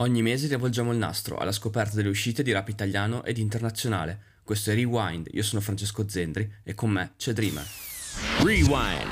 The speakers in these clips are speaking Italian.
Ogni mese rivolgiamo il nastro alla scoperta delle uscite di rap italiano ed internazionale. Questo è Rewind, io sono Francesco Zendri e con me c'è Dreamer. Rewind.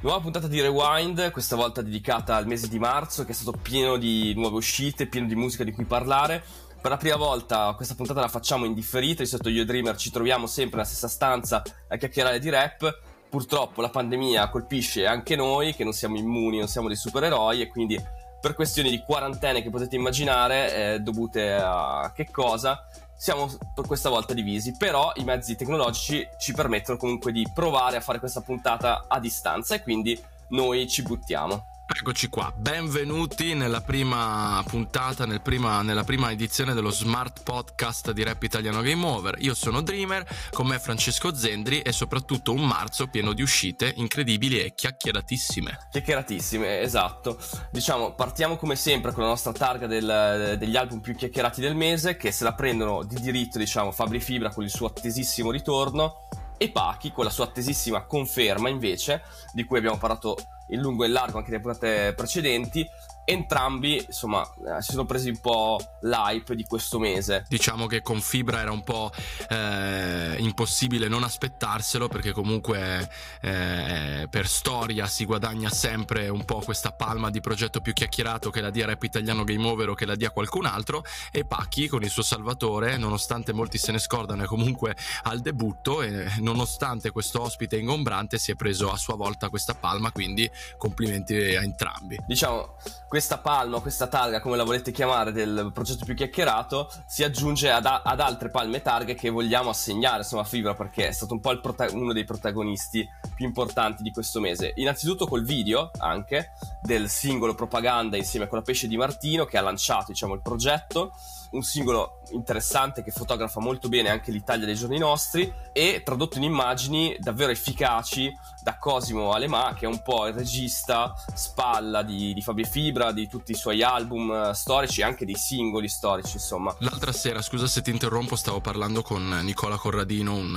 Nuova puntata di Rewind, questa volta dedicata al mese di marzo che è stato pieno di nuove uscite, pieno di musica di cui parlare. Per la prima volta questa puntata la facciamo in differita, di solito io e Dreamer ci troviamo sempre nella stessa stanza a chiacchierare di rap purtroppo la pandemia colpisce anche noi che non siamo immuni, non siamo dei supereroi e quindi per questioni di quarantene che potete immaginare eh, dovute a che cosa siamo per questa volta divisi, però i mezzi tecnologici ci permettono comunque di provare a fare questa puntata a distanza e quindi noi ci buttiamo. Eccoci qua, benvenuti nella prima puntata, nel prima, nella prima edizione dello Smart Podcast di Rap Italiano Game Over. Io sono Dreamer, con me Francesco Zendri e soprattutto un marzo pieno di uscite incredibili e chiacchieratissime. Chiacchieratissime, esatto. Diciamo, partiamo come sempre con la nostra targa del, degli album più chiacchierati del mese, che se la prendono di diritto, diciamo, Fabri Fibra con il suo attesissimo ritorno e Pachi con la sua attesissima conferma invece, di cui abbiamo parlato in lungo e in largo anche nelle puntate precedenti, entrambi insomma eh, si sono presi un po' l'hype di questo mese. Diciamo che con Fibra era un po' eh, impossibile non aspettarselo perché comunque eh, per storia si guadagna sempre un po' questa palma di progetto più chiacchierato che la dia Rap Italiano Game Over o che la dia qualcun altro. E Pacchi con il suo Salvatore nonostante molti se ne scordano è comunque al debutto e nonostante questo ospite ingombrante si è preso a sua volta questa palma quindi complimenti a entrambi. Diciamo questa palma, questa targa, come la volete chiamare, del progetto più chiacchierato, si aggiunge ad, ad altre palme targhe che vogliamo assegnare insomma, a Fibra perché è stato un po' prota- uno dei protagonisti più importanti di questo mese. Innanzitutto col video anche del singolo propaganda insieme con la pesce di Martino che ha lanciato diciamo, il progetto un singolo interessante che fotografa molto bene anche l'Italia dei giorni nostri e tradotto in immagini davvero efficaci da Cosimo Alemà che è un po' il regista spalla di, di Fabio Fibra, di tutti i suoi album uh, storici e anche dei singoli storici insomma. L'altra sera, scusa se ti interrompo, stavo parlando con Nicola Corradino, un,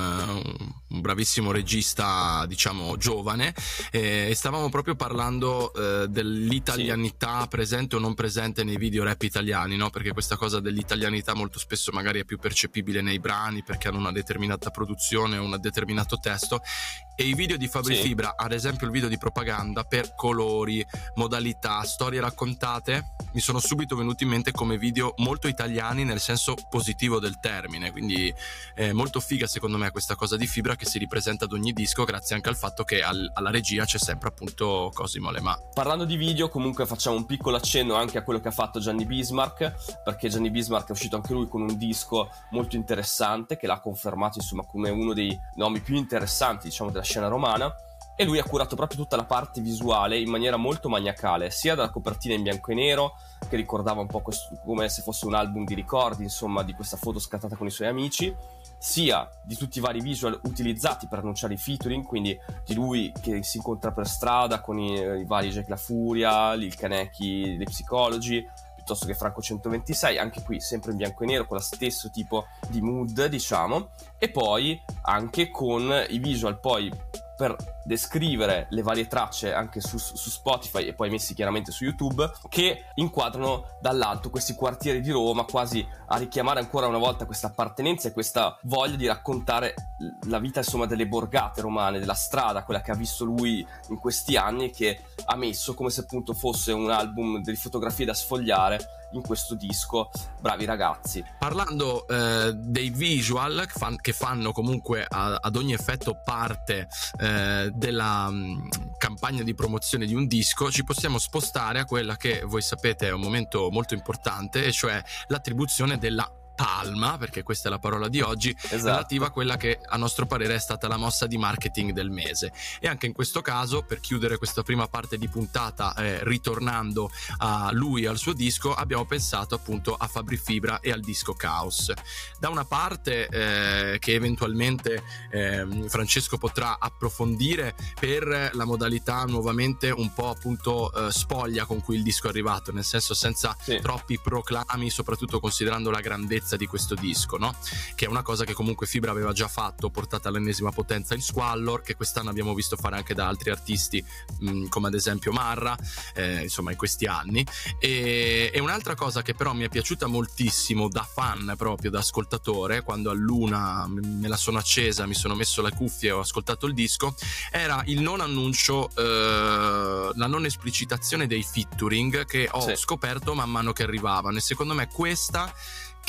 un bravissimo regista diciamo giovane e stavamo proprio parlando uh, dell'italianità sì. presente o non presente nei video rap italiani, no? perché questa cosa dell'italianità l'italianità molto spesso magari è più percepibile nei brani perché hanno una determinata produzione o un determinato testo e i video di Fabri sì. Fibra, ad esempio il video di propaganda per colori, modalità, storie raccontate, mi sono subito venuti in mente come video molto italiani nel senso positivo del termine, quindi è molto figa secondo me questa cosa di Fibra che si ripresenta ad ogni disco grazie anche al fatto che al, alla regia c'è sempre appunto Cosimo Lemà. Parlando di video comunque facciamo un piccolo accenno anche a quello che ha fatto Gianni Bismarck perché Gianni Bismarck è uscito anche lui con un disco molto interessante che l'ha confermato insomma come uno dei nomi più interessanti diciamo della scena romana. E lui ha curato proprio tutta la parte visuale in maniera molto maniacale, sia dalla copertina in bianco e nero, che ricordava un po' questo, come se fosse un album di ricordi, insomma, di questa foto scattata con i suoi amici, sia di tutti i vari visual utilizzati per annunciare i featuring, quindi di lui che si incontra per strada con i, i vari Jack La Furia, il Kaneki, le Psicology, piuttosto che Franco 126, anche qui sempre in bianco e nero con lo stesso tipo di mood, diciamo, e poi anche con i visual poi per descrivere le varie tracce anche su, su, Spotify e poi messi chiaramente su YouTube che inquadrano dall'alto questi quartieri di Roma quasi a richiamare ancora una volta questa appartenenza e questa voglia di raccontare la vita insomma delle borgate romane, della strada, quella che ha visto lui in questi anni e che ha messo come se appunto fosse un album di fotografie da sfogliare in questo disco. Bravi ragazzi. Parlando eh, dei visual che, fan, che fanno comunque a, ad ogni effetto parte eh, della mm, campagna di promozione di un disco, ci possiamo spostare a quella che voi sapete è un momento molto importante, e cioè l'attribuzione della palma, perché questa è la parola di oggi, esatto. relativa a quella che a nostro parere è stata la mossa di marketing del mese. E anche in questo caso, per chiudere questa prima parte di puntata, eh, ritornando a lui e al suo disco, abbiamo pensato appunto a Fabri Fibra e al disco Chaos. Da una parte, eh, che eventualmente eh, Francesco potrà approfondire per la modalità nuovamente un po' appunto eh, spoglia con cui il disco è arrivato, nel senso senza sì. troppi proclami, soprattutto considerando la grandezza bellezza di questo disco, no? Che è una cosa che comunque Fibra aveva già fatto, portata all'ennesima potenza in Squallor, che quest'anno abbiamo visto fare anche da altri artisti, mh, come ad esempio Marra, eh, insomma in questi anni. E, e, un'altra cosa che però mi è piaciuta moltissimo da fan proprio, da ascoltatore, quando a Luna me la sono accesa, mi sono messo le cuffie e ho ascoltato il disco, era il non annuncio, eh, la non esplicitazione dei featuring che ho sì. scoperto man mano che arrivavano e secondo me questa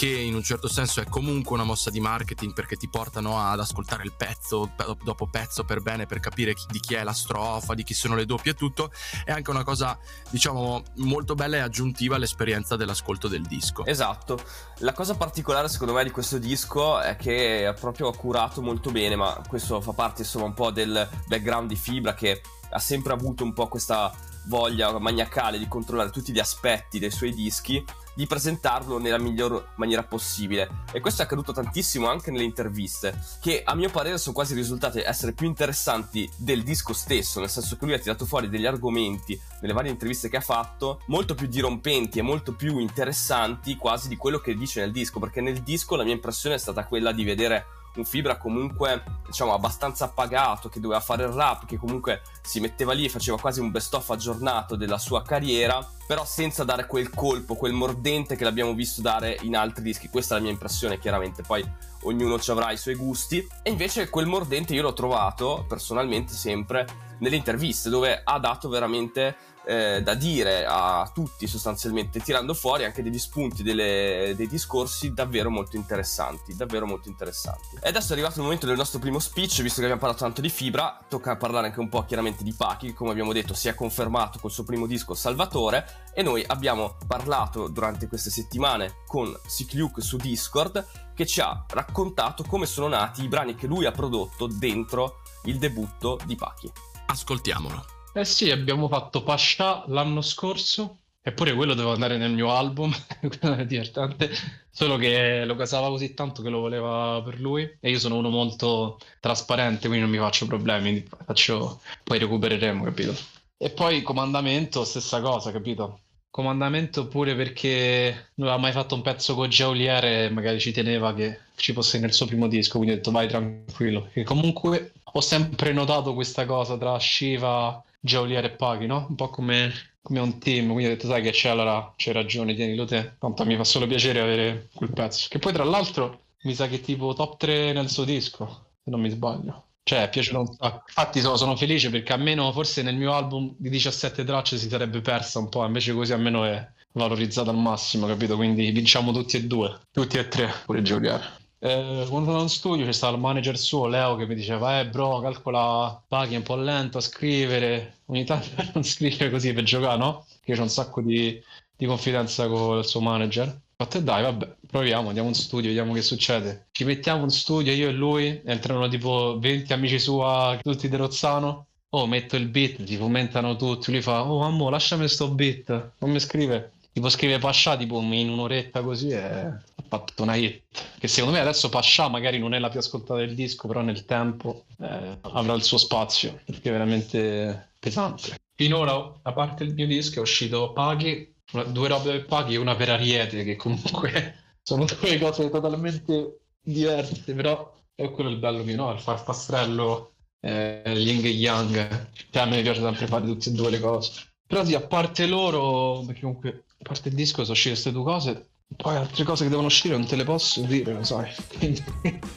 che in un certo senso è comunque una mossa di marketing perché ti portano ad ascoltare il pezzo dopo pezzo per bene per capire chi, di chi è la strofa, di chi sono le doppie e tutto, è anche una cosa diciamo molto bella e aggiuntiva all'esperienza dell'ascolto del disco. Esatto, la cosa particolare secondo me di questo disco è che è proprio curato molto bene, ma questo fa parte insomma un po' del background di Fibra che ha sempre avuto un po' questa voglia maniacale di controllare tutti gli aspetti dei suoi dischi di presentarlo nella miglior maniera possibile. E questo è accaduto tantissimo anche nelle interviste, che a mio parere sono quasi risultate essere più interessanti del disco stesso, nel senso che lui ha tirato fuori degli argomenti nelle varie interviste che ha fatto, molto più dirompenti e molto più interessanti quasi di quello che dice nel disco, perché nel disco la mia impressione è stata quella di vedere un Fibra comunque diciamo abbastanza appagato che doveva fare il rap che comunque si metteva lì e faceva quasi un best of aggiornato della sua carriera però senza dare quel colpo quel mordente che l'abbiamo visto dare in altri dischi. Questa è la mia impressione chiaramente. Poi ognuno ci avrà i suoi gusti. E invece quel mordente io l'ho trovato personalmente sempre nelle interviste dove ha dato veramente eh, da dire a tutti sostanzialmente, tirando fuori anche degli spunti, delle, dei discorsi davvero molto interessanti, davvero molto interessanti. E adesso è arrivato il momento del nostro primo speech, visto che abbiamo parlato tanto di Fibra, tocca parlare anche un po' chiaramente di Pachi, che come abbiamo detto si è confermato col suo primo disco Salvatore, e noi abbiamo parlato durante queste settimane con Sikliuk su Discord, che ci ha raccontato come sono nati i brani che lui ha prodotto dentro il debutto di Pachi. Ascoltiamolo. Eh sì, abbiamo fatto Pasha l'anno scorso, eppure quello doveva andare nel mio album, quello è divertente, solo che lo casava così tanto che lo voleva per lui e io sono uno molto trasparente, quindi non mi faccio problemi, faccio... poi recupereremo, capito? E poi comandamento, stessa cosa, capito? Comandamento pure perché non aveva mai fatto un pezzo con Geoliere e magari ci teneva che ci fosse nel suo primo disco, quindi ho detto vai tranquillo. Che comunque ho sempre notato questa cosa tra Shiva Geolier e Paghi, no? Un po' come, come, un team, quindi ho detto sai che c'è, allora c'hai ragione, tienilo te, tanto mi fa solo piacere avere quel pezzo. Che poi tra l'altro mi sa che tipo top 3 nel suo disco, se non mi sbaglio. Cioè, è un sacco. Infatti sono, sono, felice perché almeno forse nel mio album di 17 tracce si sarebbe persa un po', invece così almeno è valorizzata al massimo, capito? Quindi vinciamo tutti e due, tutti e tre, pure Giuliano. Eh, quando ero in studio c'è stato il manager suo, Leo, che mi diceva: Eh, bro, calcola paghi un po' lento a scrivere. Ogni tanto non scrive così per giocare, no? Che ho un sacco di, di confidenza con il suo manager. Ho detto, dai, vabbè, proviamo, andiamo in studio, vediamo che succede. Ci mettiamo in studio, io e lui, entrano tipo 20 amici sua, tutti di Rozzano. Oh, metto il beat, ti commentano tutti. Lui fa, oh, ammo, lasciami sto beat. Non mi scrive. Tipo scrive Pascià tipo in un'oretta così e ha fatto una hit. Che secondo me adesso Pascià magari non è la più ascoltata del disco, però nel tempo eh, avrà il suo spazio, perché è veramente pesante. Finora, a parte il mio disco, è uscito Paghi, due robe per Paghi e una per Ariete, che comunque sono due cose totalmente diverse, però è quello il bello mio, no? Il farfastrello, eh, Ying e Yang. Cioè, a me piace sempre fare tutte e due le cose. Però sì, a parte loro, perché comunque a parte il disco sono uscite queste due cose poi altre cose che devono uscire non te le posso dire, lo sai.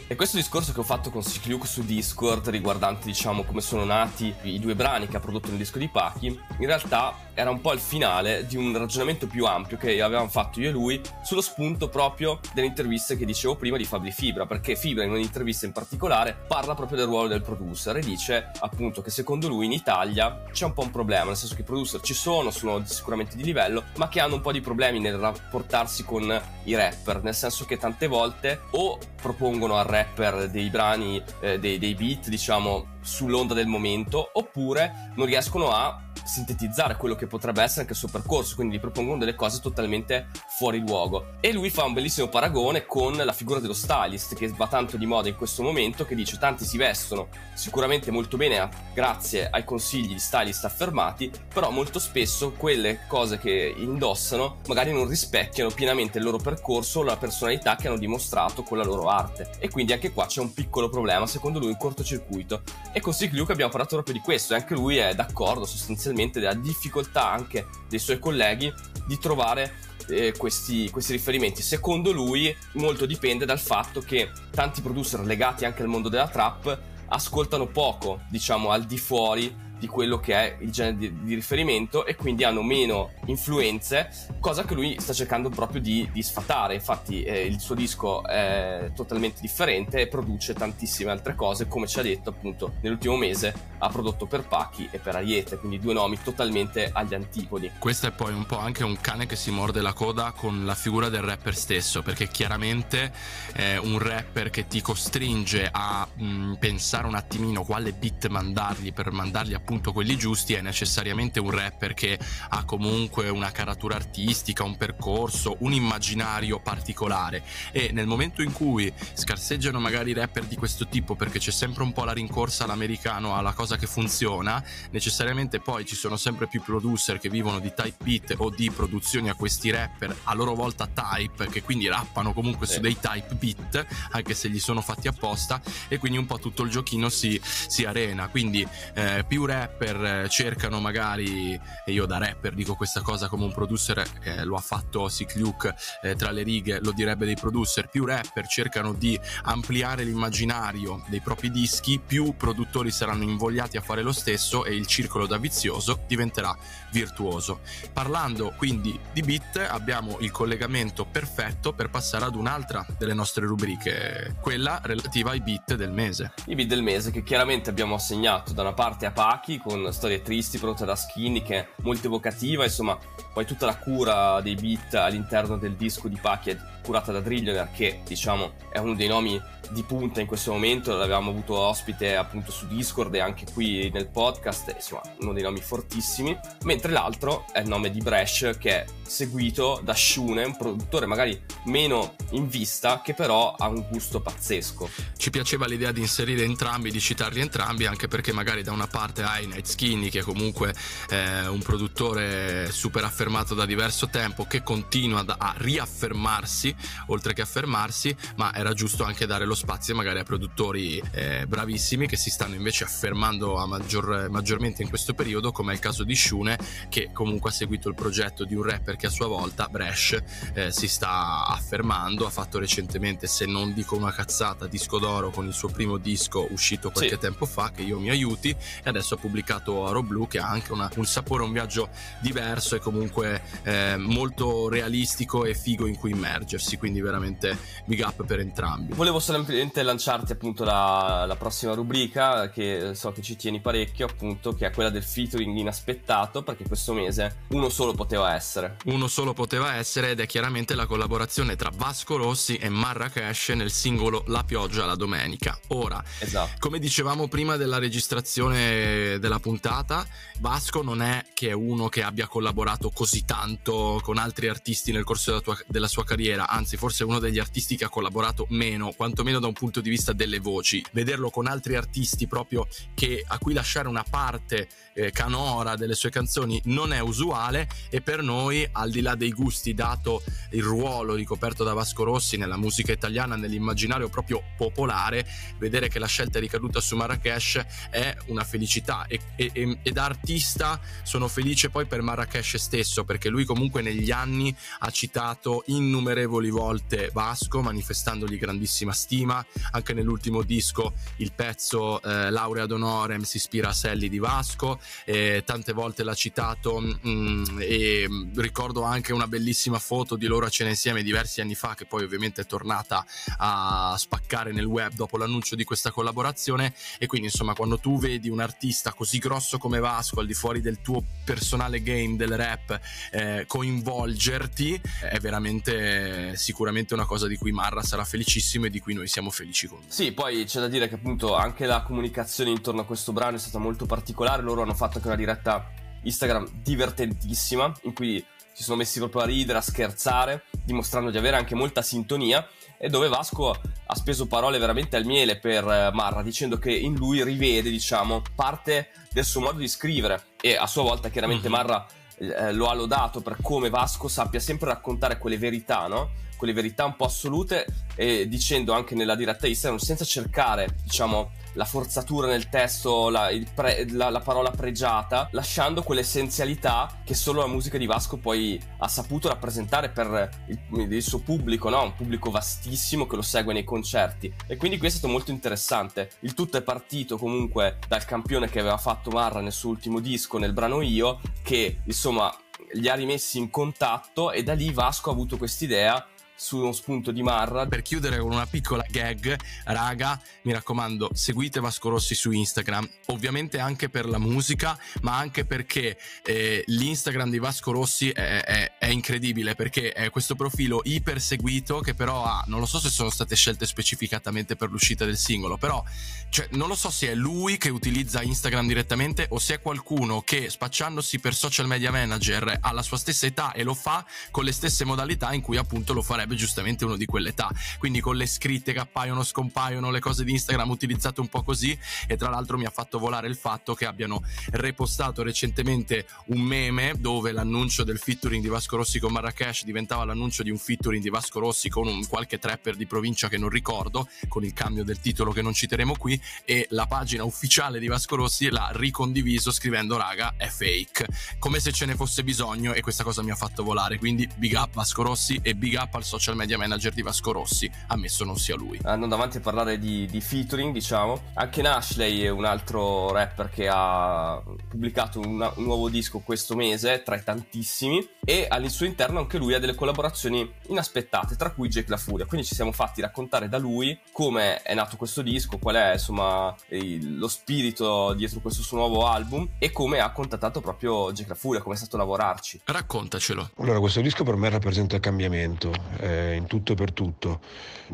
e questo discorso che ho fatto con Sikliuk su Discord riguardante, diciamo, come sono nati i due brani che ha prodotto nel disco di Pachi, in realtà era un po' il finale di un ragionamento più ampio che avevamo fatto io e lui sullo spunto proprio delle interviste che dicevo prima di Fabri Fibra, perché Fibra in un'intervista in particolare parla proprio del ruolo del producer e dice appunto che secondo lui in Italia c'è un po' un problema, nel senso che i producer ci sono, sono sicuramente di livello, ma che hanno un po' di problemi nel rapportarsi con i rapper, nel senso che tante volte o propongono al rapper dei brani, eh, dei, dei beat, diciamo, sull'onda del momento, oppure non riescono a sintetizzare quello che potrebbe essere anche il suo percorso, quindi gli propongono delle cose totalmente fuori luogo. E lui fa un bellissimo paragone con la figura dello stylist che va tanto di moda in questo momento, che dice tanti si vestono sicuramente molto bene grazie ai consigli di stylist affermati, però molto spesso quelle cose che indossano magari non rispecchiano pienamente il loro percorso o la personalità che hanno dimostrato con la loro arte. E quindi anche qua c'è un piccolo problema, secondo lui un cortocircuito. E con Sick Luke abbiamo parlato proprio di questo, e anche lui è d'accordo sostanzialmente della difficoltà anche dei suoi colleghi di trovare eh, questi, questi, riferimenti. Secondo lui, molto dipende dal fatto che tanti producer legati anche al mondo della trap ascoltano poco, diciamo, al di fuori di quello che è il genere di, di, riferimento e quindi hanno meno influenze, cosa che lui sta cercando proprio di, di sfatare. Infatti eh, il suo disco è totalmente differente e produce tantissime altre cose, come ci ha detto appunto nell'ultimo mese ha prodotto per Pachi e per Ariete, quindi due nomi totalmente agli antipodi. Questo è poi un po' anche un cane che si morde la coda con la figura del rapper stesso, perché chiaramente è un rapper che ti costringe a mh, mm, pensare un attimino quale beat mandargli per mandargli appunto appunto quelli giusti è necessariamente un rapper che ha comunque una caratura artistica, un percorso, un immaginario particolare. E nel momento in cui scarseggiano magari rapper di questo tipo perché c'è sempre un po' la rincorsa all'americano alla cosa che funziona, necessariamente poi ci sono sempre più producer che vivono di type beat o di produzioni a questi rapper a loro volta type che quindi rappano comunque su dei type beat anche se gli sono fatti apposta e quindi un po' tutto il giochino si, si arena. Quindi eh, più rapper rapper eh, cercano magari, e io da rapper dico questa cosa come un producer, eh, lo ha fatto Sick Luke eh, tra le righe, lo direbbe dei producer, più rapper cercano di ampliare l'immaginario dei propri dischi, più produttori saranno invogliati a fare lo stesso e il circolo da vizioso diventerà virtuoso. Parlando quindi di beat, abbiamo il collegamento perfetto per passare ad un'altra delle nostre rubriche, quella relativa ai beat del mese. I beat del mese che chiaramente abbiamo assegnato da una parte a Pachi Rocky con storie tristi prodotte da Skinny che è molto evocativa, insomma, poi tutta la cura dei beat all'interno del disco di Pachi è curata da Drillionaire che diciamo è uno dei nomi di punta in questo momento, l'avevamo avuto ospite appunto su Discord e anche qui nel podcast, insomma uno dei nomi fortissimi, mentre l'altro è il nome di Bresh che è seguito da Shune, un produttore magari meno in vista che però ha un gusto pazzesco. Ci piaceva l'idea di inserire entrambi, di citarli entrambi, anche perché magari da una parte hai Night Skinny che comunque è un produttore super affermato da diverso tempo che continua a riaffermarsi oltre che affermarsi, ma era giusto anche dare lo spazio magari a produttori eh, bravissimi che si stanno invece affermando maggior, maggiormente in questo periodo, come è il caso di Shune, che comunque ha seguito il progetto di un rapper che a sua volta, Bresh, eh, si sta affermando, ha fatto recentemente, se non dico una cazzata, disco d'oro con il suo primo disco uscito qualche sì. tempo fa, che io mi aiuti, e adesso ha pubblicato Aro Blue, che ha anche una, un sapore, un viaggio diverso e comunque eh, molto realistico e figo in cui immergersi, quindi veramente big up per entrambi. Volevo solamente semplicemente lanciarti appunto la, la, prossima rubrica che so che ci tieni parecchio appunto che è quella del featuring inaspettato perché questo mese uno solo poteva essere uno solo poteva essere ed è chiaramente la collaborazione tra Vasco Rossi e Marrakesh nel singolo La pioggia la domenica ora esatto. come dicevamo prima della registrazione della puntata Vasco non è che è uno che abbia collaborato così tanto con altri artisti nel corso della, tua, della sua carriera anzi forse uno degli artisti che ha collaborato meno quantomeno da un punto di vista delle voci, vederlo con altri artisti proprio che, a cui lasciare una parte eh, canora delle sue canzoni non è usuale e per noi, al di là dei gusti, dato il ruolo ricoperto da Vasco Rossi nella musica italiana, nell'immaginario proprio popolare, vedere che la scelta è ricaduta su Marrakesh è una felicità. E, e, e da artista sono felice poi per Marrakesh stesso perché lui comunque negli anni ha citato innumerevoli volte Vasco manifestandogli grandissima stima. Anche nell'ultimo disco il pezzo eh, Laurea d'Honorem si ispira a Selli di Vasco, e tante volte l'ha citato mh, mm, e ricordo anche una bellissima foto di loro a cena insieme diversi anni fa che poi ovviamente è tornata a spaccare nel web dopo l'annuncio di questa collaborazione. E quindi insomma quando tu vedi un artista così grosso come Vasco al di fuori del tuo personale game del rap eh, coinvolgerti è veramente sicuramente una cosa di cui Marra sarà felicissimo e di cui noi siamo felici con. Sì, poi c'è da dire che appunto anche la comunicazione intorno a questo brano è stata molto particolare. Loro hanno fatto anche una diretta Instagram divertentissima, in cui si sono messi proprio a ridere, a scherzare, dimostrando di avere anche molta sintonia e dove Vasco ha speso parole veramente al miele per eh, Marra, dicendo che in lui rivede, diciamo, parte del suo modo di scrivere e a sua volta chiaramente mm-hmm. Marra eh, lo ha lodato per come Vasco sappia sempre raccontare quelle verità, no? Quelle verità un po' assolute e dicendo anche nella diretta Instagram senza cercare, diciamo, la forzatura nel testo, la, pre, la, la, parola pregiata, lasciando quell'essenzialità che solo la musica di Vasco poi ha saputo rappresentare per il, il suo pubblico, no? un pubblico vastissimo che lo segue nei concerti. E quindi questo è stato molto interessante. Il tutto è partito comunque dal campione che aveva fatto Marra nel suo ultimo disco, nel brano Io, che insomma li ha rimessi in contatto e da lì Vasco ha avuto quest'idea su uno spunto di Marra. Per chiudere con una piccola gag, raga, mi raccomando, seguite Vasco Rossi su Instagram, ovviamente anche per la musica, ma anche perché eh, l'Instagram di Vasco Rossi è, è, è, incredibile, perché è questo profilo iper seguito che però ha, non lo so se sono state scelte specificatamente per l'uscita del singolo, però cioè, non lo so se è lui che utilizza Instagram direttamente o se è qualcuno che spacciandosi per social media manager ha la sua stessa età e lo fa con le stesse modalità in cui appunto lo farebbe giustamente uno di quell'età. Quindi con le scritte che appaiono, scompaiono, le cose di Instagram utilizzate un po' così. E tra l'altro mi ha fatto volare il fatto che abbiano repostato recentemente un meme dove l'annuncio del featuring di Vasco Rossi con Marrakesh diventava l'annuncio di un featuring di Vasco Rossi con un qualche trapper di provincia che non ricordo, con il cambio del titolo che non citeremo qui. E la pagina ufficiale di Vasco Rossi l'ha ricondiviso scrivendo raga è fake, come se ce ne fosse bisogno e questa cosa mi ha fatto volare. Quindi big up Vasco Rossi e big up al social media manager di Vasco Rossi, ammesso non sia lui. Andando avanti a parlare di, di featuring, diciamo, anche Nashley è un altro rapper che ha pubblicato una, un nuovo disco questo mese, tra i tantissimi, e al suo interno anche lui ha delle collaborazioni inaspettate, tra cui Jake La Furia. Quindi ci siamo fatti raccontare da lui come è nato questo disco, qual è insomma il, lo spirito dietro questo suo nuovo album e come ha contattato proprio Jake La Furia, come è stato lavorarci. Raccontacelo. Allora, questo disco per me rappresenta il cambiamento eh, in tutto e per tutto.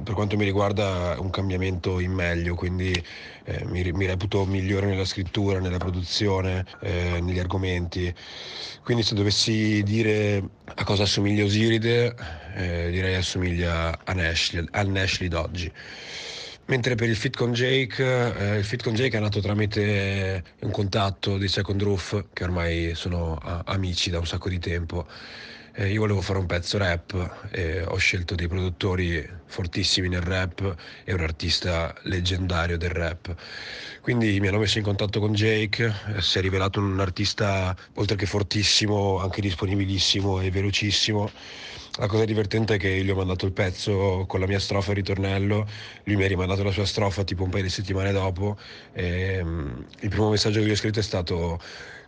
Per quanto mi riguarda un cambiamento in meglio, quindi eh, mi, mi, reputo migliore nella scrittura, nella produzione, eh, negli argomenti. Quindi se dovessi dire a cosa assomiglia Osiride, eh, direi assomiglia a Nashley, al Nashley d'oggi. Mentre per il fit con Jake, eh, il fit con Jake è nato tramite un contatto di Second Roof, che ormai sono a- amici da un sacco di tempo eh, io volevo fare un pezzo rap e ho scelto dei produttori fortissimi nel rap e un artista leggendario del rap. Quindi mi hanno messo in contatto con Jake, eh, si è rivelato un artista oltre che fortissimo, anche disponibilissimo e velocissimo. La cosa divertente è che io gli ho mandato il pezzo con la mia strofa e ritornello, lui mi ha rimandato la sua strofa tipo un paio di settimane dopo e um, il primo messaggio che gli ho scritto è stato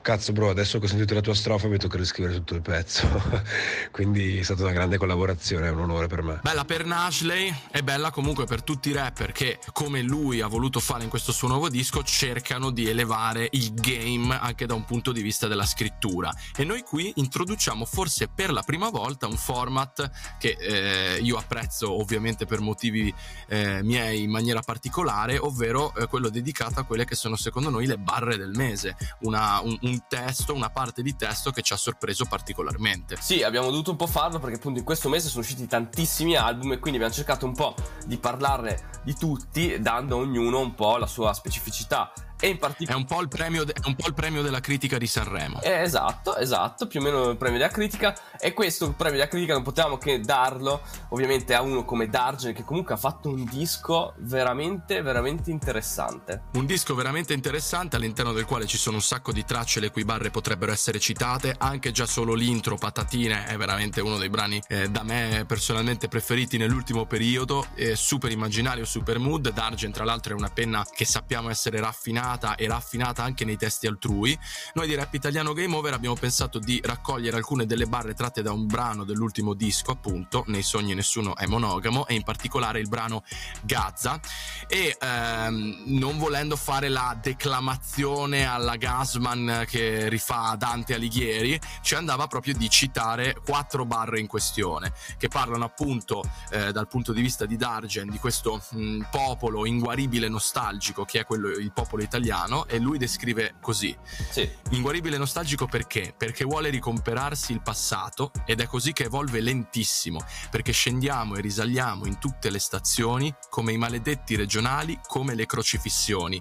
cazzo bro, adesso che ho sentito la tua strofa mi tocca riscrivere tutto il pezzo. Quindi è stata una grande collaborazione, è un onore per me. Bella per Nashley e bella comunque per tutti i rapper che, come lui ha voluto fare in questo suo nuovo disco, cercano di elevare il game anche da un punto di vista della scrittura. E noi qui introduciamo forse per la prima volta un format che eh, io apprezzo ovviamente per motivi eh, miei in maniera particolare, ovvero eh, quello dedicato a quelle che sono secondo noi le barre del mese. Una, un, un un testo, una parte di testo che ci ha sorpreso particolarmente. Sì, abbiamo dovuto un po' farlo perché appunto in questo mese sono usciti tantissimi album e quindi abbiamo cercato un po' di parlarne di tutti, dando a ognuno un po' la sua specificità. E in particolare... È un, po il premio de- un po' il premio della critica di Sanremo. Eh, esatto, esatto, più o meno il premio della critica. E questo premio della critica non potevamo che darlo, ovviamente, a uno come Dargen, che comunque ha fatto un disco veramente, veramente interessante. Un disco veramente interessante all'interno del quale ci sono un sacco di tracce le cui barre potrebbero essere citate. Anche già solo l'intro, Patatine, è veramente uno dei brani eh, da me personalmente preferiti nell'ultimo periodo. È super immaginario, super mood. Dargen, tra l'altro, è una penna che sappiamo essere raffinata raffinata e raffinata anche nei testi altrui, noi di Rap Italiano Game Over abbiamo pensato di raccogliere alcune delle barre tratte da un brano dell'ultimo disco, appunto, Nei sogni nessuno è monogamo, e in particolare il brano Gaza. E ehm, non volendo fare la declamazione alla Gasman che rifà Dante Alighieri, ci andava proprio di citare quattro barre in questione, che parlano appunto eh, dal punto di vista di Dargen, di questo mh, popolo inguaribile nostalgico che è quello il popolo italiano italiano e lui descrive così. Sì. Inguaribile nostalgico perché? Perché vuole ricomperarsi il passato ed è così che evolve lentissimo, perché scendiamo e risaliamo in tutte le stazioni come i maledetti regionali, come le crocifissioni.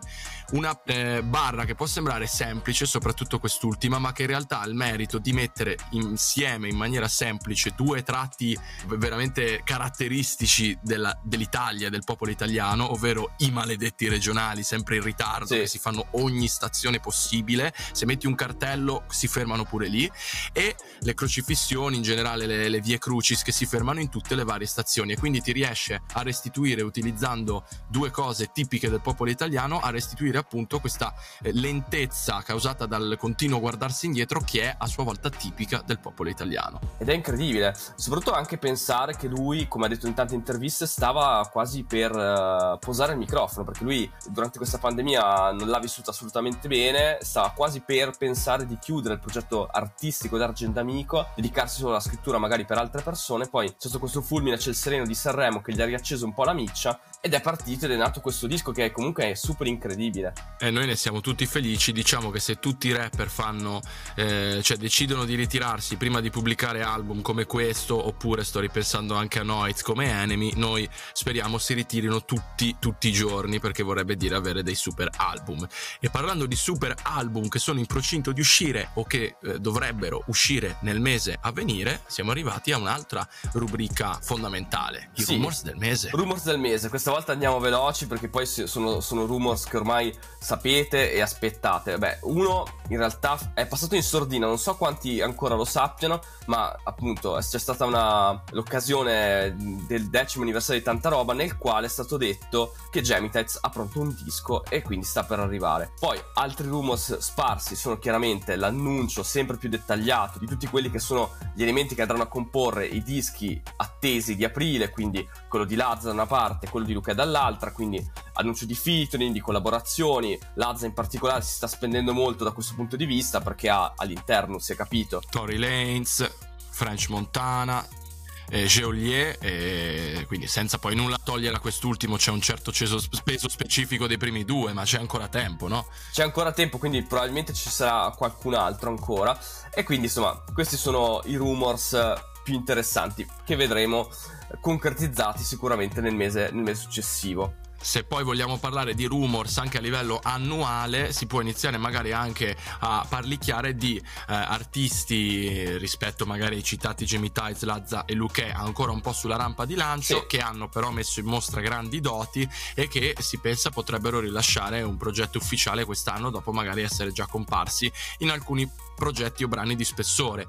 Una eh, barra che può sembrare semplice, soprattutto quest'ultima, ma che in realtà ha il merito di mettere insieme in maniera semplice due tratti veramente caratteristici della, dell'Italia del popolo italiano, ovvero i maledetti regionali, sempre in ritardo, sì. Si fanno ogni stazione possibile. Se metti un cartello si fermano pure lì. E le crocifissioni, in generale le, le vie crucis, che si fermano in tutte le varie stazioni. E quindi ti riesce a restituire, utilizzando due cose tipiche del popolo italiano, a restituire appunto questa eh, lentezza causata dal continuo guardarsi indietro che è a sua volta tipica del popolo italiano. Ed è incredibile, soprattutto anche pensare che lui, come ha detto in tante interviste, stava quasi per uh, posare il microfono, perché lui durante questa pandemia non l'ha vissuta assolutamente bene, stava quasi per pensare di chiudere il progetto artistico d'Argent Amico, dedicarsi solo alla scrittura magari per altre persone, poi c'è stato questo fulmine, c'è il sereno di Sanremo che gli ha riacceso un po' la miccia ed è partito ed è nato questo disco che comunque è super incredibile. E noi ne siamo tutti felici, diciamo che se tutti i rapper fanno, eh, cioè decidono di ritirarsi prima di pubblicare album come questo, oppure sto ripensando anche a Noiz come Enemy, noi speriamo si ritirino tutti, tutti i giorni, perché vorrebbe dire avere dei super album. E parlando di super album che sono in procinto di uscire o che eh, dovrebbero uscire nel mese a venire, siamo arrivati a un'altra rubrica fondamentale, i sì. rumors del mese. Rumors del mese, questa questa volta andiamo veloci perché poi sono, sono rumors che ormai sapete e aspettate. Beh, uno in realtà è passato in sordina, non so quanti ancora lo sappiano, ma appunto c'è stata una, l'occasione del decimo anniversario di Tanta Roba nel quale è stato detto che Gemitites ha pronto un disco e quindi sta per arrivare. Poi altri rumors sparsi sono chiaramente l'annuncio sempre più dettagliato di tutti quelli che sono gli elementi che andranno a comporre i dischi attesi di aprile, quindi quello di Lazza da una parte, quello di Luca dall'altra, quindi annuncio di featuring, di collaborazioni. Lazza in particolare si sta spendendo molto da questo punto di vista perché ha all'interno, si è capito, Tory Lanes, French Montana, eh, Geolier, eh, quindi senza poi nulla togliere a quest'ultimo c'è un certo ceso, peso specifico dei primi due, ma c'è ancora tempo, no? C'è ancora tempo, quindi probabilmente ci sarà qualcun altro ancora. E quindi insomma, questi sono i rumors più interessanti che vedremo concretizzati sicuramente nel mese, nel mese successivo se poi vogliamo parlare di rumors anche a livello annuale, si può iniziare magari anche a parlicchiare di eh, artisti rispetto magari ai citati Jamie Tights, Lazza e Luque ancora un po' sulla rampa di lancio, sì. che hanno però messo in mostra grandi doti e che si pensa potrebbero rilasciare un progetto ufficiale quest'anno dopo magari essere già comparsi in alcuni progetti o brani di spessore.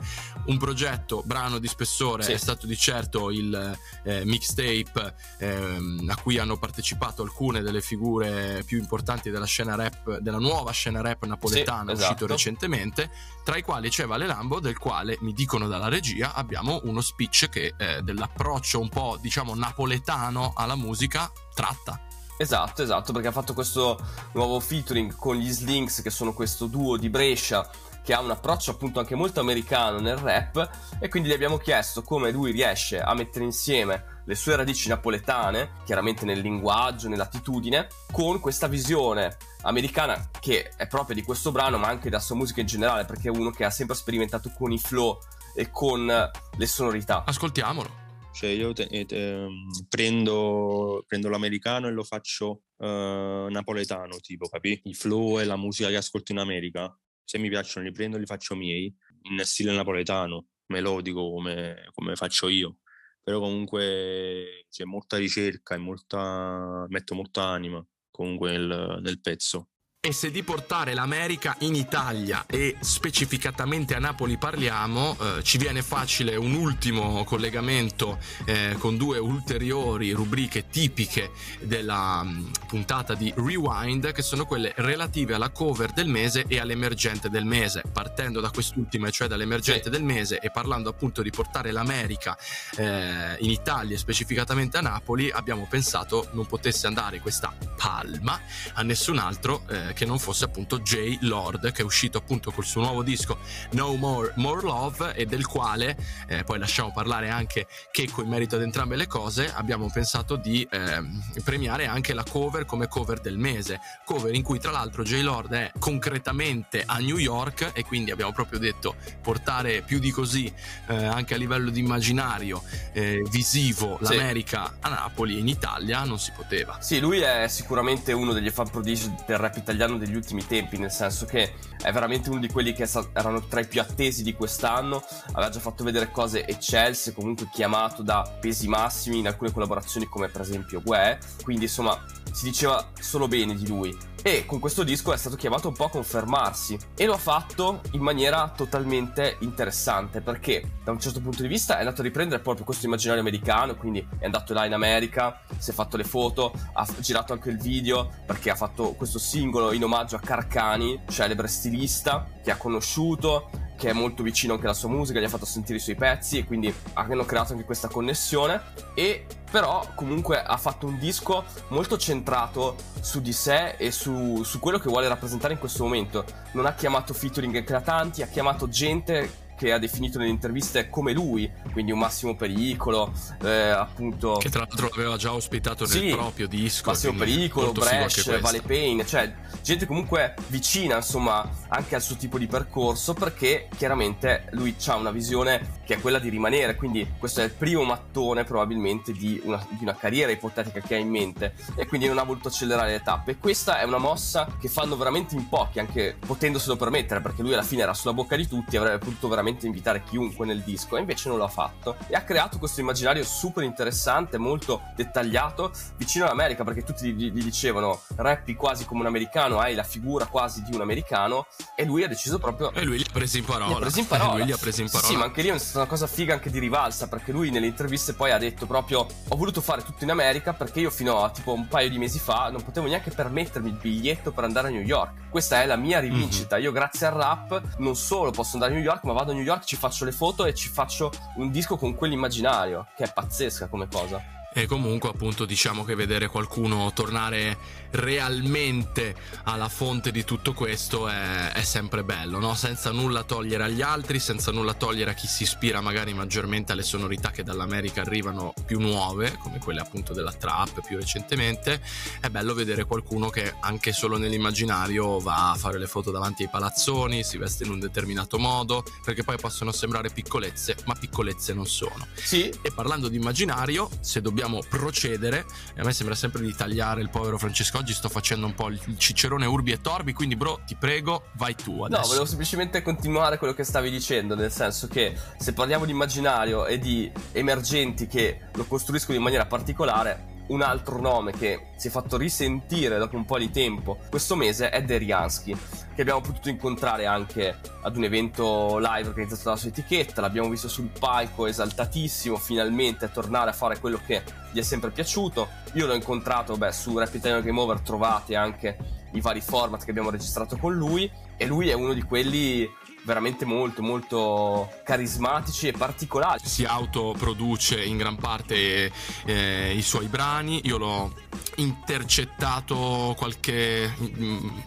Un progetto, brano di spessore sì. è stato di certo il eh, mixtape eh, a cui hanno partecipato alcune delle figure più importanti della scena rap, della nuova scena rap napoletana sì, uscito esatto. recentemente, tra i quali c'è Vale Lambo, del quale mi dicono dalla regia abbiamo uno speech che eh, dell'approccio un po' diciamo napoletano alla musica tratta. Esatto, esatto, perché ha fatto questo nuovo featuring con gli Slings, che sono questo duo di Brescia che ha un approccio appunto anche molto americano nel rap e quindi gli abbiamo chiesto come lui riesce a mettere insieme le sue radici napoletane, chiaramente nel linguaggio, nell'attitudine, con questa visione americana che è propria di questo brano, ma anche della sua musica in generale, perché è uno che ha sempre sperimentato con i flow e con le sonorità. Ascoltiamolo. Cioè io te, te, ehm, prendo, prendo, l'americano e lo faccio uh, napoletano, tipo, capi? I flow e la musica che ascolto in America se mi piacciono li prendo e li faccio miei, in stile napoletano, melodico come, come faccio io. Però comunque c'è molta ricerca e molta, metto molta anima comunque nel, nel pezzo. E se di portare l'America in Italia e specificatamente a Napoli parliamo, eh, ci viene facile un ultimo collegamento eh, con due ulteriori rubriche tipiche della mh, mm, puntata di Rewind, che sono quelle relative alla cover del mese e all'emergente del mese. Partendo da quest'ultima, cioè dall'emergente sì. del mese, e parlando appunto di portare l'America eh, in Italia e specificatamente a Napoli, abbiamo pensato non potesse andare questa palma a nessun altro eh, che non fosse appunto J. Lord, che è uscito appunto col suo nuovo disco No More, More Love e del quale, eh, poi lasciamo parlare anche Checco in merito ad entrambe le cose, abbiamo pensato di eh, premiare anche la cover come cover del mese, cover in cui tra l'altro J. Lord è concretamente a New York e quindi abbiamo proprio detto portare più di così eh, anche a livello di immaginario eh, visivo sì. l'America a Napoli e in Italia non si poteva. Sì, lui è sicuramente uno degli fan prodigi del rap italiano degli ultimi tempi, nel senso che è veramente uno di quelli che erano tra i più attesi di quest'anno, aveva già fatto vedere cose eccelse, comunque chiamato da pesi massimi in alcune collaborazioni come per esempio Gue, quindi insomma si diceva solo bene di lui e con questo disco è stato chiamato un po' a confermarsi. E lo ha fatto in maniera totalmente interessante perché da un certo punto di vista è andato a riprendere proprio questo immaginario americano quindi è andato là in America si è fatto le foto ha girato anche il video perché ha fatto questo singolo in omaggio a Carcani celebre stilista che ha conosciuto che è molto vicino anche alla sua musica, gli ha fatto sentire i suoi pezzi e quindi hanno creato anche questa connessione e però comunque ha fatto un disco molto centrato su di sé e su, su quello che vuole rappresentare in questo momento. Non ha chiamato featuring eclatanti, ha chiamato gente che ha definito nelle interviste come lui, quindi un massimo pericolo, eh, appunto... Che tra l'altro l'aveva già ospitato nel sì, proprio disco. Massimo pericolo, Brash, Vale Payne, cioè gente comunque vicina insomma anche al suo tipo di percorso perché chiaramente lui ha una visione che è quella di rimanere, quindi questo è il primo mattone probabilmente di una, di una carriera ipotetica che ha in mente e quindi non ha voluto accelerare le tappe. Questa è una mossa che fanno veramente in pochi, anche potendoselo permettere, perché lui alla fine era sulla bocca di tutti, avrebbe potuto veramente veramente invitare chiunque nel disco, e invece non l'ha fatto. E ha creato questo immaginario super interessante, molto dettagliato, vicino all'America, perché tutti gli, gli dicevano rappi quasi come un americano, hai la figura quasi di un americano, e lui ha deciso proprio... E lui li ha presi in parola. Li ha presi in parola. E lui li ha presi in parola. Sì, ma anche lì è stata una cosa figa anche di rivalsa, perché lui nelle interviste poi ha detto proprio, ho voluto fare tutto in America perché io fino a tipo un paio di mesi fa non potevo neanche permettermi il biglietto per andare a New York. Questa è la mia rivincita. Mm-hmm. Io grazie al rap non solo posso andare a New York, ma vado a New New York ci faccio le foto e ci faccio un disco con quell'immaginario, che è pazzesca come cosa. E comunque appunto diciamo che vedere qualcuno tornare realmente alla fonte di tutto questo è, è sempre bello, no? senza nulla togliere agli altri, senza nulla togliere a chi si ispira magari maggiormente alle sonorità che dall'America arrivano più nuove, come quelle appunto della trap più recentemente, è bello vedere qualcuno che anche solo nell'immaginario va a fare le foto davanti ai palazzoni, si veste in un determinato modo, perché poi possono sembrare piccolezze, ma piccolezze non sono. Sì. E parlando di immaginario, se dobbiamo procedere, a me sembra sempre di tagliare il povero Francesco oggi sto facendo un po' il cicerone urbi e torbi, quindi bro, ti prego, vai tu adesso. No, volevo semplicemente continuare quello che stavi dicendo, nel senso che se parliamo di immaginario e di emergenti che lo costruiscono in maniera particolare, un altro nome che si è fatto risentire dopo un po' di tempo questo mese è Deriansky, che abbiamo potuto incontrare anche ad un evento live organizzato dalla sua etichetta, l'abbiamo visto sul palco esaltatissimo, finalmente tornare a fare quello che gli è sempre piaciuto. Io l'ho incontrato beh, su Rap Italian Game Over, trovate anche i vari format che abbiamo registrato con lui e lui è uno di quelli veramente molto molto carismatici e particolari. Si autoproduce in gran parte eh, i suoi brani, io l'ho intercettato qualche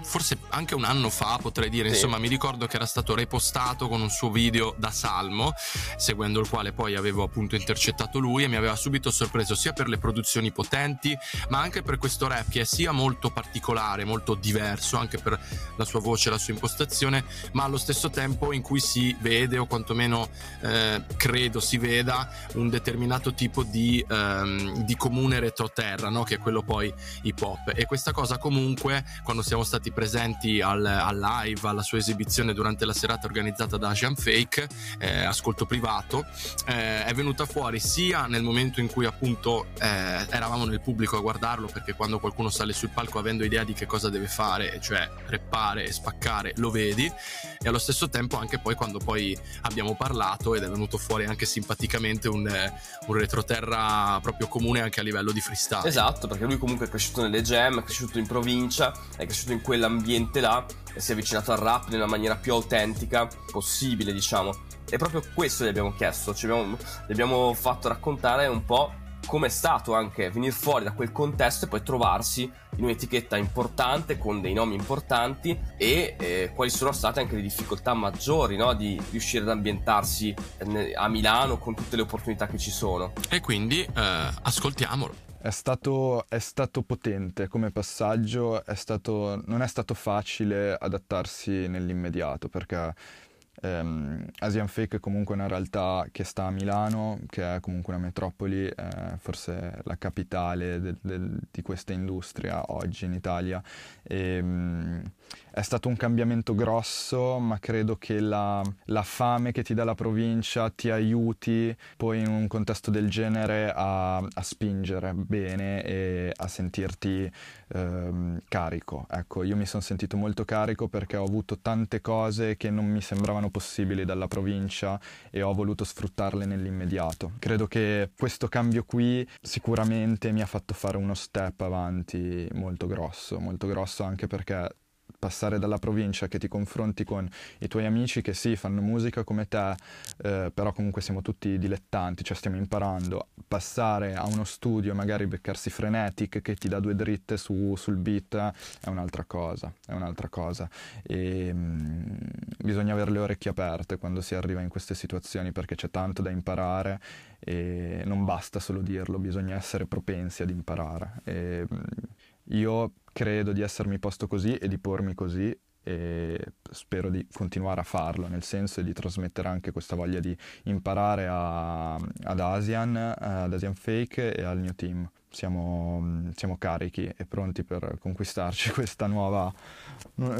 forse anche un anno fa potrei dire sì. insomma mi ricordo che era stato repostato con un suo video da salmo seguendo il quale poi avevo appunto intercettato lui e mi aveva subito sorpreso sia per le produzioni potenti ma anche per questo rap che è sia molto particolare molto diverso anche per la sua voce la sua impostazione ma allo stesso tempo in cui si vede o quantomeno eh, credo si veda un determinato tipo di, ehm, di comune retroterra no? che è quello poi hip hop e questa cosa comunque quando siamo stati presenti al, al live alla sua esibizione durante la serata organizzata da Asian Fake eh, ascolto privato eh, è venuta fuori sia nel momento in cui appunto eh, eravamo nel pubblico a guardarlo perché quando qualcuno sale sul palco avendo idea di che cosa deve fare cioè reppare e spaccare lo vedi. E allo stesso tempo anche poi quando poi abbiamo parlato ed è venuto fuori anche simpaticamente un, un retroterra proprio comune anche a livello di freestyle. Esatto perché lui comunque è cresciuto nelle jam, è cresciuto in provincia, è cresciuto in quell'ambiente là e si è avvicinato al rap nella maniera più autentica possibile, diciamo. E proprio questo gli abbiamo chiesto, ci abbiamo, gli abbiamo fatto raccontare un po' come è stato anche venire fuori da quel contesto e poi trovarsi in un'etichetta importante con dei nomi importanti e eh, quali sono state anche le difficoltà maggiori no? di riuscire ad ambientarsi a Milano con tutte le opportunità che ci sono. E quindi eh, ascoltiamolo. È stato, è stato, potente come passaggio, è stato, non è stato facile adattarsi nell'immediato perché ehm, Asian Fake è comunque una realtà che sta a Milano, che è comunque una metropoli, eh, forse la capitale del, del, di questa industria oggi in Italia. E, ehm, è stato un cambiamento grosso, ma credo che la, la, fame che ti dà la provincia ti aiuti poi in un contesto del genere a, a spingere bene e a sentirti ehm, carico. Ecco, io mi sono sentito molto carico perché ho avuto tante cose che non mi sembravano possibili dalla provincia e ho voluto sfruttarle nell'immediato. Credo che questo cambio qui sicuramente mi ha fatto fare uno step avanti molto grosso, molto grosso anche perché passare dalla provincia che ti confronti con i tuoi amici che sì, fanno musica come te, eh, però comunque siamo tutti dilettanti, cioè stiamo imparando, passare a uno studio, magari beccarsi Frenetic che ti dà due dritte su, sul beat, è un'altra cosa, è un'altra cosa. E, mh, mm, bisogna avere le orecchie aperte quando si arriva in queste situazioni perché c'è tanto da imparare e non basta solo dirlo, bisogna essere propensi ad imparare. E, mh, mm, io credo di essermi posto così e di pormi così e spero di continuare a farlo, nel senso di trasmettere anche questa voglia di imparare a, ad Asian, ad Asian Fake e al mio team siamo, siamo, carichi e pronti per conquistarci questa nuova,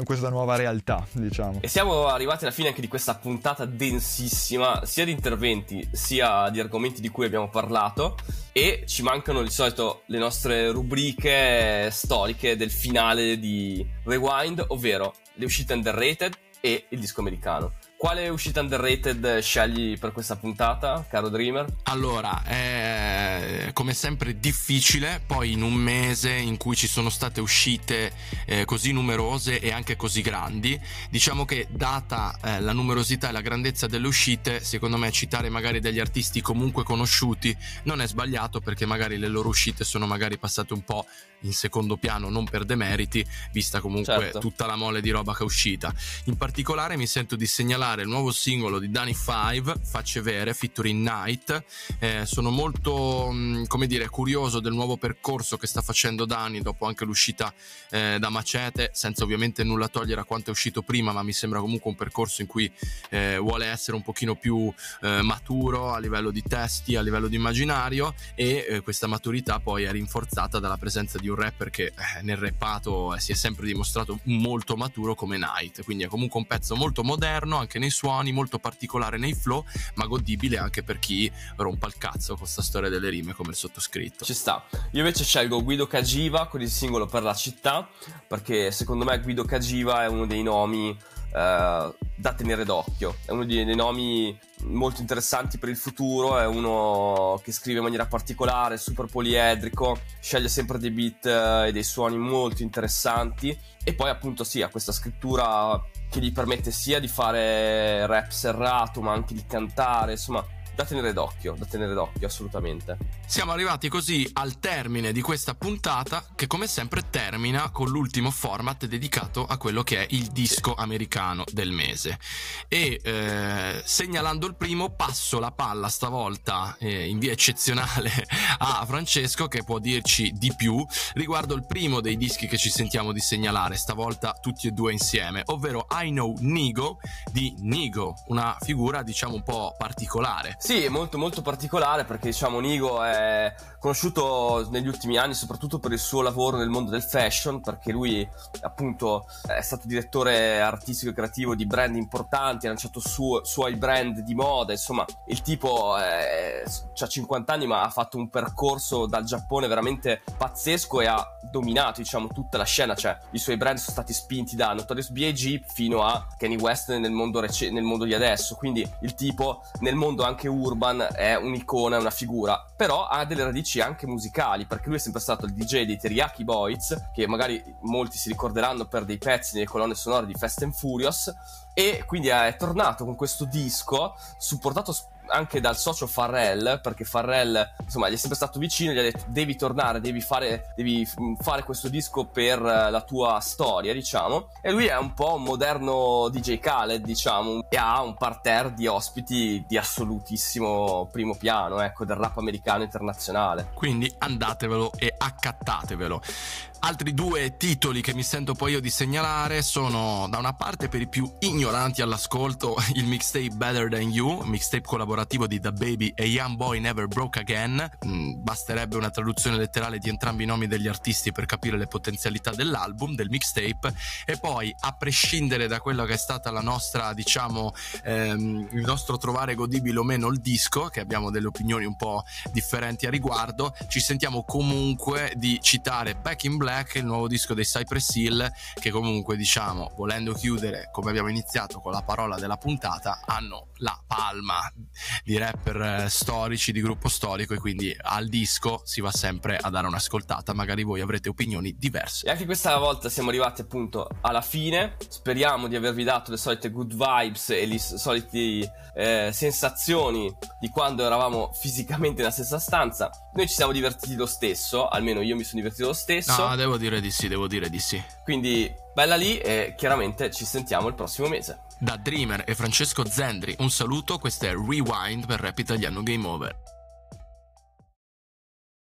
questa nuova realtà, diciamo. E siamo arrivati alla fine anche di questa puntata densissima, sia di interventi sia di argomenti di cui abbiamo parlato. E ci mancano di solito le nostre rubriche storiche del finale di Rewind, ovvero le uscite underrated e il disco americano. Quale uscita underrated scegli per questa puntata, caro Dreamer? Allora, è come sempre difficile, poi in un mese in cui ci sono state uscite eh, così numerose e anche così grandi, diciamo che data eh, la numerosità e la grandezza delle uscite, secondo me citare magari degli artisti comunque conosciuti non è sbagliato perché magari le loro uscite sono magari passate un po' in secondo piano, non per demeriti, vista comunque certo. tutta la mole di roba che è uscita. In particolare mi sento di segnalare il nuovo singolo di Danny Five, Facce Vere, featuring Night. Eh, sono molto, mm, come dire, curioso del nuovo percorso che sta facendo Dani dopo anche l'uscita eh, da Macete, senza ovviamente nulla togliere a quanto è uscito prima, ma mi sembra comunque un percorso in cui eh, vuole essere un pochino più eh, maturo a livello di testi, a livello di immaginario e eh, questa maturità poi è rinforzata dalla presenza di un rapper che eh, nel rappato si è sempre dimostrato molto maturo come Night, quindi è comunque un pezzo molto moderno anche nei suoni, molto particolare nei flow, ma godibile anche per chi rompa il cazzo con questa storia delle rime come il sottoscritto. Ci sta. Io invece scelgo Guido Cagiva con il singolo per la città, perché secondo me Guido Cagiva è uno dei nomi Uh, da tenere d'occhio. È uno dei, nomi molto interessanti per il futuro, è uno che scrive in maniera particolare, super poliedrico, sceglie sempre dei beat uh, e dei suoni molto interessanti e poi appunto sì, ha questa scrittura che gli permette sia di fare rap serrato ma anche di cantare, insomma da tenere d'occhio, da tenere d'occhio assolutamente. Siamo arrivati così al termine di questa puntata che come sempre termina con l'ultimo format dedicato a quello che è il disco americano del mese. E eh, segnalando il primo passo la palla stavolta eh, in via eccezionale a Francesco che può dirci di più riguardo il primo dei dischi che ci sentiamo di segnalare, stavolta tutti e due insieme, ovvero I Know Nigo di Nigo, una figura diciamo un po' particolare. Sì, è molto molto particolare perché diciamo Nigo è conosciuto negli ultimi anni soprattutto per il suo lavoro nel mondo del fashion perché lui appunto è stato direttore artistico e creativo di brand importanti, ha lanciato su, suoi brand di moda, insomma il tipo ha 50 anni ma ha fatto un percorso dal Giappone veramente pazzesco e ha dominato diciamo tutta la scena, cioè i suoi brand sono stati spinti da Notorious B.I.G. fino a Kanye West nel mondo, rec- nel mondo di adesso, quindi il tipo nel mondo anche urban è un'icona, una figura, però ha delle radici anche musicali, perché lui è sempre stato il DJ dei Teriyaki Boys, che magari molti si ricorderanno per dei pezzi nelle colonne sonore di Fast and Furious, e quindi è tornato con questo disco supportato anche dal socio Farrell, perché Farrell insomma gli è sempre stato vicino, gli ha detto devi tornare, devi fare, devi fare questo disco per eh, la tua storia, diciamo. E lui è un po' un moderno DJ Khaled, diciamo, e ha un parterre di ospiti di assolutissimo primo piano, ecco, del rap americano internazionale. Quindi andatevelo e accattatevelo. Altri due titoli che mi sento poi io di segnalare sono da una parte per i più ignoranti all'ascolto il mixtape Better Than You, mixtape collaborativo di The Baby e Young Boy Never Broke Again. Mm, basterebbe una traduzione letterale di entrambi i nomi degli artisti per capire le potenzialità dell'album, del mixtape. E poi, a prescindere da quello che è stata la nostra, diciamo, ehm, il nostro trovare godibile o meno il disco, che abbiamo delle opinioni un po' differenti a riguardo, ci sentiamo comunque di citare Back in Black Black, il nuovo disco dei Cypress Hill, che comunque diciamo, volendo chiudere come abbiamo iniziato con la parola della puntata, hanno la palma di rapper eh, storici, di gruppo storico e quindi al disco si va sempre a dare un'ascoltata, magari voi avrete opinioni diverse. E anche questa volta siamo arrivati appunto alla fine, speriamo di avervi dato le solite good vibes e le solite eh, sensazioni di quando eravamo fisicamente nella stessa stanza. Noi ci siamo divertiti lo stesso, almeno io mi sono divertito lo stesso. No, devo dire di sì, devo dire di sì. Quindi bella lì e chiaramente ci sentiamo il prossimo mese. Da Dreamer e Francesco Zendri un saluto, questo è Rewind per Rap Italiano Game Over.